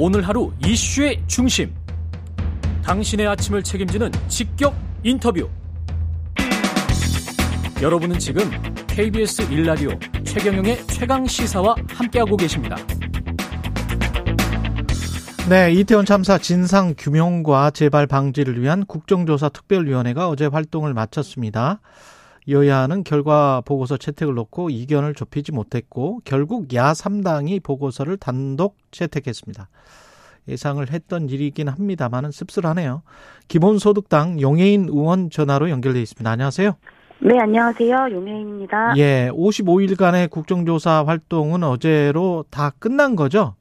오늘 하루 이슈의 중심. 당신의 아침을 책임지는 직격 인터뷰. 여러분은 지금 KBS 일라디오 최경영의 최강 시사와 함께하고 계십니다. 네, 이태원 참사 진상 규명과 재발 방지를 위한 국정조사 특별위원회가 어제 활동을 마쳤습니다. 여야는 결과 보고서 채택을 놓고 이견을 좁히지 못했고 결국 야 3당이 보고서를 단독 채택했습니다. 예상을 했던 일이긴 합니다만은 씁쓸하네요. 기본소득당 용해인 의원 전화로 연결돼 있습니다. 안녕하세요. 네, 안녕하세요. 용해인입니다. 예, 55일간의 국정조사 활동은 어제로 다 끝난 거죠?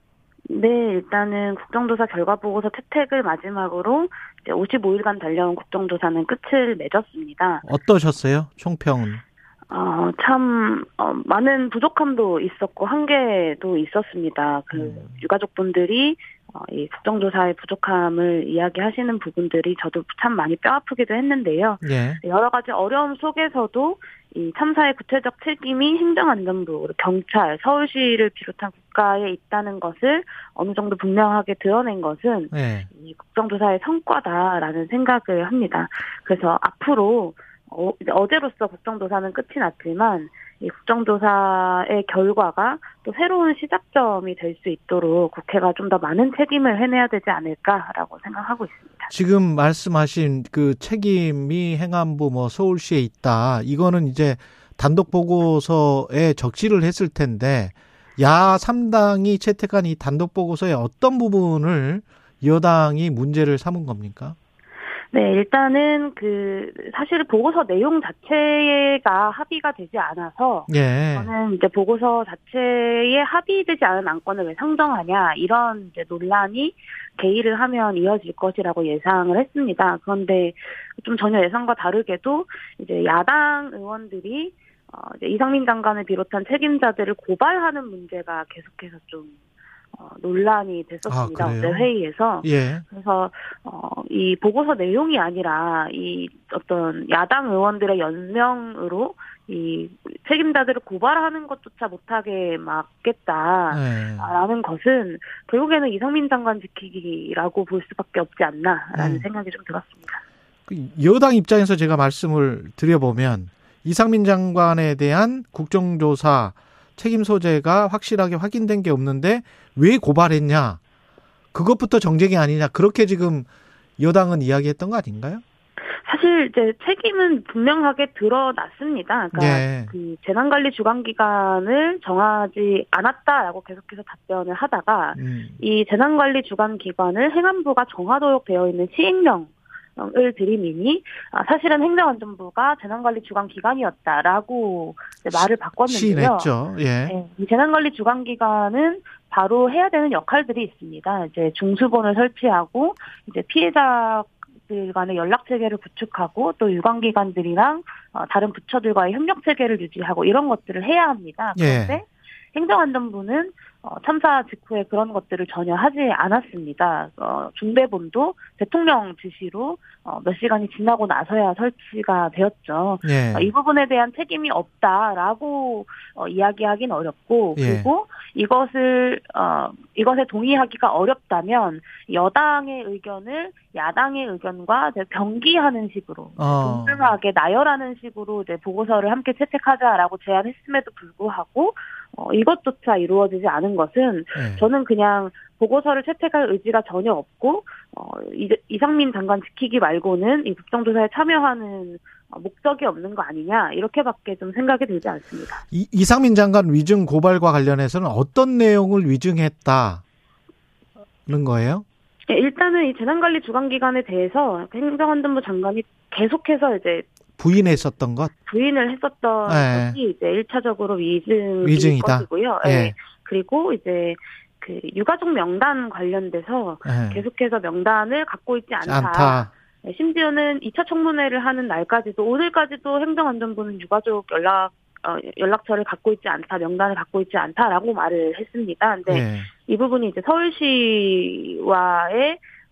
네, 일단은 국정조사 결과 보고서 채택을 마지막으로 55일간 달려온 국정조사는 끝을 맺었습니다. 어떠셨어요? 총평은? 어, 참, 어, 많은 부족함도 있었고, 한계도 있었습니다. 그, 음. 유가족분들이, 어, 이 국정조사의 부족함을 이야기하시는 부분들이 저도 참 많이 뼈 아프기도 했는데요. 예. 여러 가지 어려움 속에서도 이 참사의 구체적 책임이 행정안전부, 경찰, 서울시를 비롯한 국가에 있다는 것을 어느 정도 분명하게 드러낸 것은 네. 이 국정조사의 성과다라는 생각을 합니다. 그래서 앞으로 어, 어제로서 국정조사는 끝이 났지만 이 국정조사의 결과가 또 새로운 시작점이 될 수 있도록 국회가 좀 더 많은 책임을 해내야 되지 않을까라고 생각하고 있습니다. 지금 말씀하신 그 책임이 행안부 뭐 서울시에 있다. 이거는 이제 단독 보고서에 적시를 했을 텐데 야 3당이 채택한 이 단독 보고서의 어떤 부분을 여당이 문제를 삼은 겁니까? 네, 일단은 그 사실 보고서 내용 자체가 합의가 되지 않아서 예. 저는 이제 보고서 자체에 합의되지 않은 안건을 왜 상정하냐 이런 이제 논란이 개의를 하면 이어질 것이라고 예상을 했습니다. 그런데 좀 전혀 예상과 다르게도 이제 야당 의원들이 어 이제 이상민 장관을 비롯한 책임자들을 고발하는 문제가 계속해서 좀 어, 논란이 됐었습니다. 아, 어제 회의에서. 예. 그래서 어, 이 보고서 내용이 아니라 이 어떤 야당 의원들의 연명으로 이 책임자들을 고발하는 것조차 못하게 막겠다라는 네. 것은 결국에는 이상민 장관 지키기라고 볼 수밖에 없지 않나라는 음. 생각이 좀 들었습니다. 그 여당 입장에서 제가 말씀을 드려보면 이상민 장관에 대한 국정조사 책임 소재가 확실하게 확인된 게 없는데 왜 고발했냐? 그것부터 정쟁이 아니냐? 그렇게 지금 여당은 이야기했던 거 아닌가요? 사실 이제 책임은 분명하게 드러났습니다. 그러니까 네. 그 재난관리 주관 기관을 정하지 않았다라고 계속해서 답변을 하다가 음. 이 재난관리 주관 기관을 행안부가 정하도록 되어 있는 시행령 을 드리미니 아, 사실은 행정안전부가 재난관리 주관 기관이었다라고 말을 바꿨는데요. 시했죠 예. 네, 이 재난관리 주관 기관은 바로 해야 되는 역할들이 있습니다. 이제 중수본을 설치하고 이제 피해자 들 간의 연락 체계를 구축하고 또 유관 기관들이랑 어, 다른 부처들과의 협력 체계를 유지하고 이런 것들을 해야 합니다. 예. 그런데 예. 행정안전부는 어, 참사 직후에 그런 것들을 전혀 하지 않았습니다. 어, 중대본도 대통령 지시로 어, 몇 시간이 지나고 나서야 설치가 되었죠. 예. 어, 이 부분에 대한 책임이 없다라고 어, 이야기하기는 어렵고 예. 그리고 이것을 어, 이것에 동의하기가 어렵다면 여당의 의견을 야당의 의견과 병기하는 식으로 어. 동등하게 나열하는 식으로 이제 보고서를 함께 채택하자라고 제안했음에도 불구하고 어, 이것조차 이루어지지 않은 것은 네. 저는 그냥 보고서를 채택할 의지가 전혀 없고 어, 이상민 장관 지키기 말고는 이 국정조사에 참여하는 목적이 없는 거 아니냐 이렇게밖에 좀 생각이 들지 않습니다. 이, 이상민 장관 위증 고발과 관련해서는 어떤 내용을 위증했다는 거예요? 네, 일단은 이 재난관리 주관기관에 대해서 행정안전부 장관이 계속해서 이제 부인했었던 것? 부인을 했었던 네. 것이 이제 1차적으로 위증 위증이다. 것이고요. 네. 네. 그리고 이제 그 유가족 명단 관련돼서 네. 계속해서 명단을 갖고 있지 않다. 않다. 네, 심지어는 2차 청문회를 하는 날까지도 오늘까지도 행정안전부는 유가족 연락 어, 연락처를 갖고 있지 않다, 명단을 갖고 있지 않다라고 말을 했습니다. 근데 네. 이 부분이 이제 서울시와의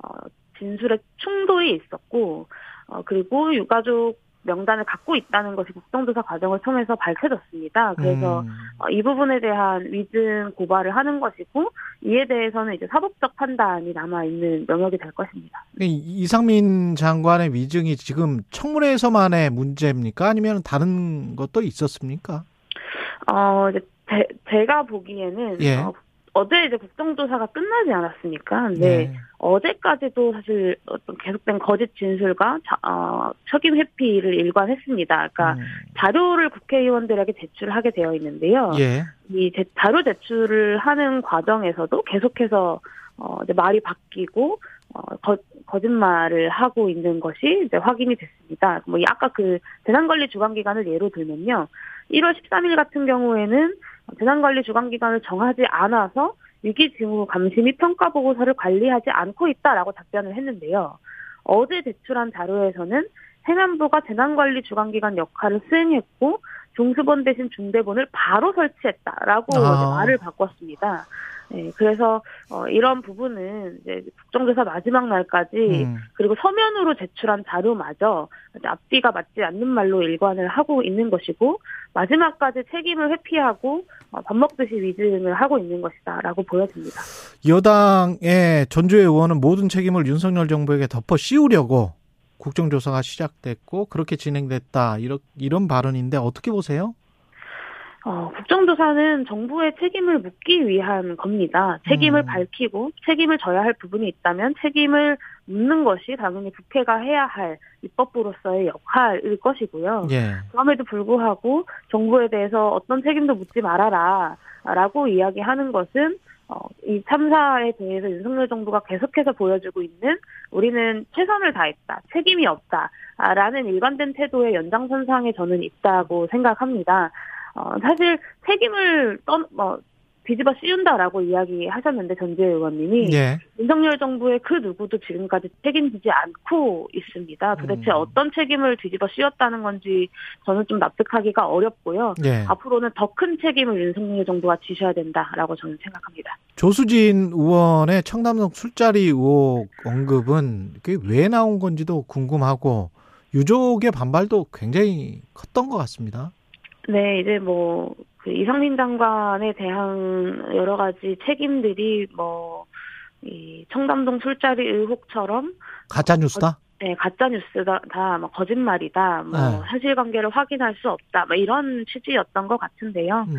어, 진술에 충돌이 있었고, 어, 그리고 유가족 명단을 갖고 있다는 것이 국정조사 과정을 통해서 밝혀졌습니다. 그래서 음. 어, 이 부분에 대한 위증 고발을 하는 것이고 이에 대해서는 이제 사법적 판단이 남아 있는 영역이 될 것입니다. 이- 이상민 장관의 위증이 지금 청문회에서만의 문제입니까? 아니면 다른 것도 있었습니까? 어, 이제 제, 제가 보기에는 예. 어, 어제 이제 국정조사가 끝나지 않았습니까? 네. 어제까지도 사실 어떤 계속된 거짓 진술과 자, 어, 책임 회피를 일관했습니다. 그러니까 음. 자료를 국회의원들에게 제출하게 되어 있는데요. 예. 이 제- 자료 제출을 하는 과정에서도 계속해서 어, 이제 말이 바뀌고 어, 거, 거짓말을 하고 있는 것이 이제 확인이 됐습니다. 뭐 아까 그 재난관리 주관기관을 예로 들면요, 1월 13일 같은 경우에는 재난관리 주관기관을 정하지 않아서 위기 징후 감시 및 평가 보고서를 관리하지 않고 있다라고 답변을 했는데요. 어제 제출한 자료에서는 행안부가 재난관리 주관기관 역할을 수행했고 중수본 대신 중대본을 바로 설치했다라고 아. 말을 바꿨습니다. 네, 그래서 어, 이런 부분은 이제 국정조사 마지막 날까지 음. 그리고 서면으로 제출한 자료마저 앞뒤가 맞지 않는 말로 일관을 하고 있는 것이고 마지막까지 책임을 회피하고 어, 밥 먹듯이 위증을 하고 있는 것이다라고 보여집니다. 여당의 전주의 의원은 모든 책임을 윤석열 정부에게 덮어 씌우려고 국정조사가 시작됐고 그렇게 진행됐다 이런 이런 발언인데 어떻게 보세요? 어, 국정조사는 정부의 책임을 묻기 위한 겁니다. 책임을 음. 밝히고 책임을 져야 할 부분이 있다면 책임을 묻는 것이 당연히 국회가 해야 할 입법부로서의 역할일 것이고요. 예. 그럼에도 불구하고 정부에 대해서 어떤 책임도 묻지 말아라 라고 이야기하는 것은 어, 이 참사에 대해서 윤석열 정부가 계속해서 보여주고 있는 우리는 최선을 다했다, 책임이 없다, 라는 일관된 태도의 연장선상에 저는 있다고 생각합니다. 어, 사실 책임을 떠, 뭐, 뒤집어 씌운다라고 이야기하셨는데 전지혜 의원님이 예. 윤석열 정부의 그 누구도 지금까지 책임지지 않고 있습니다. 도대체 음. 어떤 책임을 뒤집어 씌웠다는 건지 저는 좀 납득하기가 어렵고요. 예. 앞으로는 더 큰 책임을 윤석열 정부가 지셔야 된다라고 저는 생각합니다. 조수진 의원의 청담동 술자리 의혹 언급은 그게 왜 나온 건지도 궁금하고 유족의 반발도 굉장히 컸던 것 같습니다. 네, 이제 뭐, 그 이상민 장관에 대한 여러 가지 책임들이 뭐, 이 청담동 술자리 의혹처럼 가짜 뉴스다. 네, 가짜 뉴스다, 다, 뭐, 거짓말이다, 뭐, 네. 사실관계를 확인할 수 없다, 뭐, 이런 취지였던 것 같은데요. 음.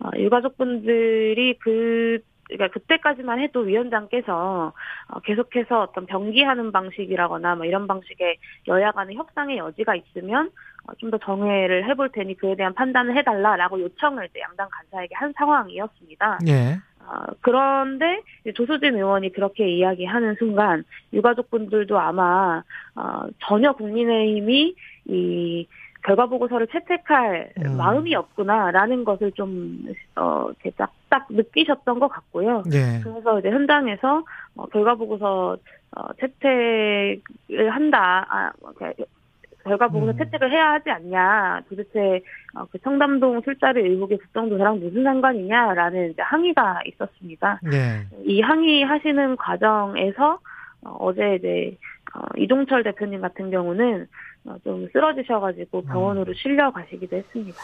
어, 유가족분들이 그, 그러니까 그때까지만 해도 위원장께서 어, 계속해서 어떤 병기하는 방식이라거나 뭐 이런 방식의 여야 간의 협상의 여지가 있으면 어, 좀더 정회를 해볼 테니 그에 대한 판단을 해달라라고 요청을 이제 양당 간사에게 한 상황이었습니다. 예. 어, 그런데 조수진 의원이 그렇게 이야기하는 순간 유가족분들도 아마 어, 전혀 국민의힘이 이 결과 보고서를 채택할 음. 마음이 없구나라는 것을 좀 어, 이렇게 딱딱 느끼셨던 것 같고요. 예. 그래서 이제 현장에서 어, 결과 보고서 어, 채택을 한다. 아, 결과 보고서 음. 채택을 해야 하지 않냐. 도대체 어, 그 청담동 술자리 의혹의 국정조사랑 무슨 상관이냐라는 이제 항의가 있었습니다. 예. 이 항의하시는 과정에서 어, 어제 이제 어, 이종철 대표님 같은 경우는 어, 좀 쓰러지셔가지고 병원으로 실려 가시기도 했습니다.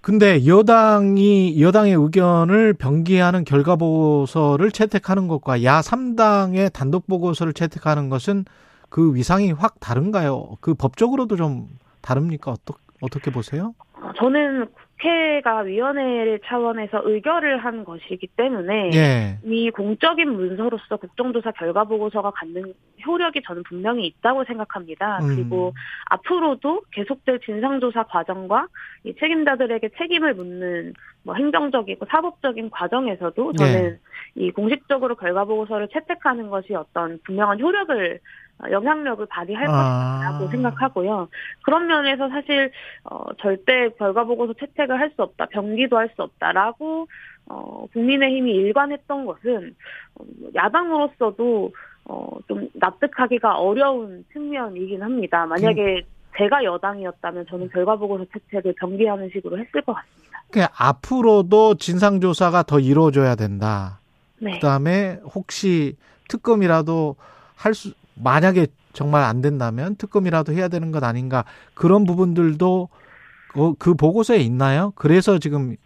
근데 여당이 여당의 의견을 병기하는 결과 보고서를 채택하는 것과 야 3당의 단독 보고서를 채택하는 것은 그 위상이 확 다른가요? 그 법적으로도 좀 다릅니까? 어떻게 어떻게 보세요? 어, 저는 국회가 위원회 차원에서 의결을 한 것이기 때문에 예. 이 공적인 문서로서 국정조사 결과 보고서가 갖는 효력이 저는 분명히 있다고 생각합니다. 음. 그리고 앞으로도 계속될 진상조사 과정과 이 책임자들에게 책임을 묻는 뭐 행정적이고 사법적인 과정에서도 저는 이 공식적으로 결과 보고서를 채택하는 것이 어떤 분명한 효력을 어, 영향력을 발휘할 아. 것이라고 생각하고요. 그런 면에서 사실 어, 절대 결과 보고서 채택을 할 수 없다, 병기도 할 수 없다라고 어, 국민의힘이 일관했던 것은 어, 야당으로서도 어, 좀 납득하기가 어려운 측면이긴 합니다. 만약에 제가 여당이었다면 저는 결과 보고서 채택을 병기하는 식으로 했을 것 같습니다. 그 앞으로도 진상 조사가 더 이루어져야 된다. 네. 그다음에 혹시 특검이라도 할 수 만약에 정말 안 된다면 특검이라도 해야 되는 것 아닌가 그런 부분들도 그, 그 보고서에 있나요? 그래서 지금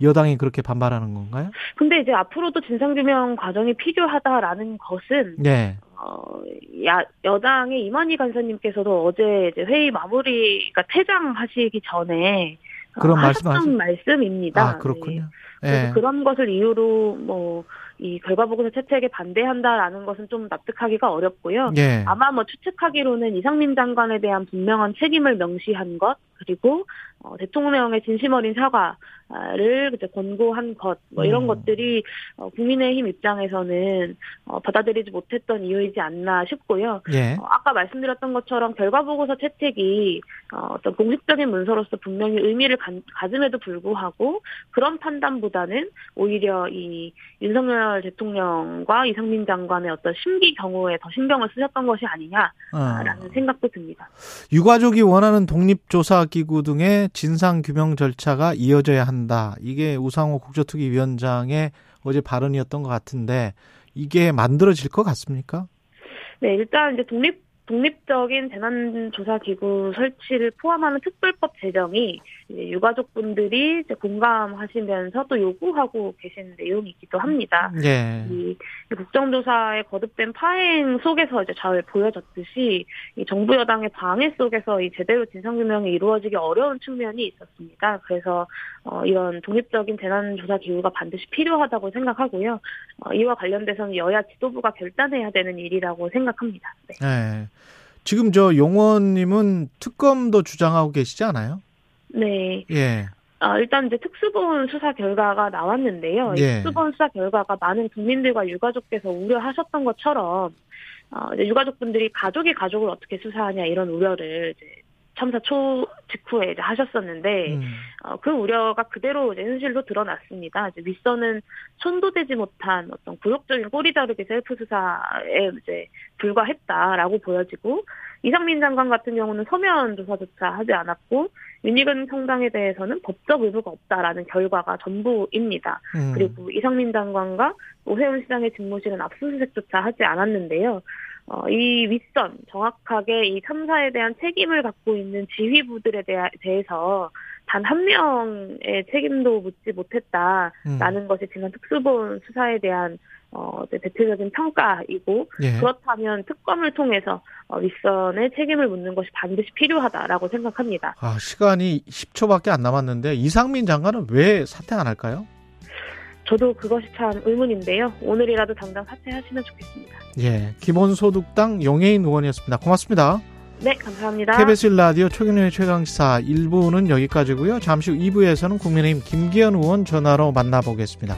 여당이 그렇게 반발하는 건가요? 근데 이제 앞으로도 진상규명 과정이 필요하다라는 것은 네. 어, 야, 여당의 이만희 간사님께서도 어제 이제 회의 마무리가 퇴장하시기 전에 어, 그런 하셨던 말씀하시- 말씀입니다. 아 그렇군요. 네. 그래서 예. 그런 것을 이유로 뭐 이 결과 보고서 채택에 반대한다라는 것은 좀 납득하기가 어렵고요. 예. 아마 뭐 추측하기로는 이상민 장관에 대한 분명한 책임을 명시한 것 그리고 어, 대통령의 진심 어린 사과를 이제 권고한 것 뭐 이런 음. 것들이 어, 국민의힘 입장에서는 어, 받아들이지 못했던 이유이지 않나 싶고요. 예. 어, 아까 말씀드렸던 것처럼 결과 보고서 채택이 어, 어떤 공식적인 문서로서 분명히 의미를 가, 가짐에도 불구하고 그런 판단보다는 오히려 이 윤석열 대통령과 이상민 장관의 어떤 심기 경우에 더 신경을 쓰셨던 것이 아니냐라는 어. 생각도 듭니다. 유가족이 원하는 독립조사기구 등의 진상규명 절차가 이어져야 한다. 이게 우상호 국조특위위원장의 어제 발언이었던 것 같은데 이게 만들어질 것 같습니까? 네, 일단 이제 독립 독립적인 재난조사기구 설치를 포함하는 특별법 제정이 유가족분들이 이제 공감하시면서 또 요구하고 계신 내용이기도 합니다. 예. 이 국정조사의 거듭된 파행 속에서 이제 잘 보여졌듯이 이 정부 여당의 방해 속에서 이 제대로 진상규명이 이루어지기 어려운 측면이 있었습니다. 그래서 어, 이런 독립적인 재난조사 기구가 반드시 필요하다고 생각하고요. 어, 이와 관련돼서는 여야 지도부가 결단해야 되는 일이라고 생각합니다. 네. 예. 지금 저 용원님은 특검도 주장하고 계시지 않아요? 네. 예. 어, 일단 이제 특수본 수사 결과가 나왔는데요. 이 예. 특수본 수사 결과가 많은 국민들과 유가족께서 우려하셨던 것처럼 어, 이제 유가족분들이 가족이 가족을 어떻게 수사하냐 이런 우려를 이제 참사 초 직후에 이제 하셨었는데 음. 어, 그 우려가 그대로 이제 현실로 드러났습니다. 이제 윗선은 손도대지 못한 어떤 굴욕적인 꼬리 자르기 셀프 수사에 이제 불과했다라고 보여지고 이상민 장관 같은 경우는 서면 조사조차 하지 않았고 윤희근 성당에 대해서는 법적 의무가 없다라는 결과가 전부입니다. 음. 그리고 이상민 장관과 오세훈 시장의 집무실은 압수수색조차 하지 않았는데요. 어, 이 윗선 정확하게 이 참사에 대한 책임을 갖고 있는 지휘부들에 대하, 대해서 단 한 명의 책임도 묻지 못했다라는 음. 것이 지난 특수본 수사에 대한 어, 이제 대표적인 평가이고 예. 그렇다면 특검을 통해서 어, 윗선의 책임을 묻는 것이 반드시 필요하다라고 생각합니다. 아, 시간이 10초밖에 안 남았는데 이상민 장관은 왜 사퇴 안 할까요? 저도 그것이 참 의문인데요. 오늘이라도 당장 사퇴하시면 좋겠습니다. 예. 기본소득당 용해인 의원이었습니다. 고맙습니다. 네, 감사합니다. KBS 라디오 최경련의 최강시사 1부는 여기까지고요. 잠시 후 2부에서는 국민의힘 김기현 의원 전화로 만나보겠습니다.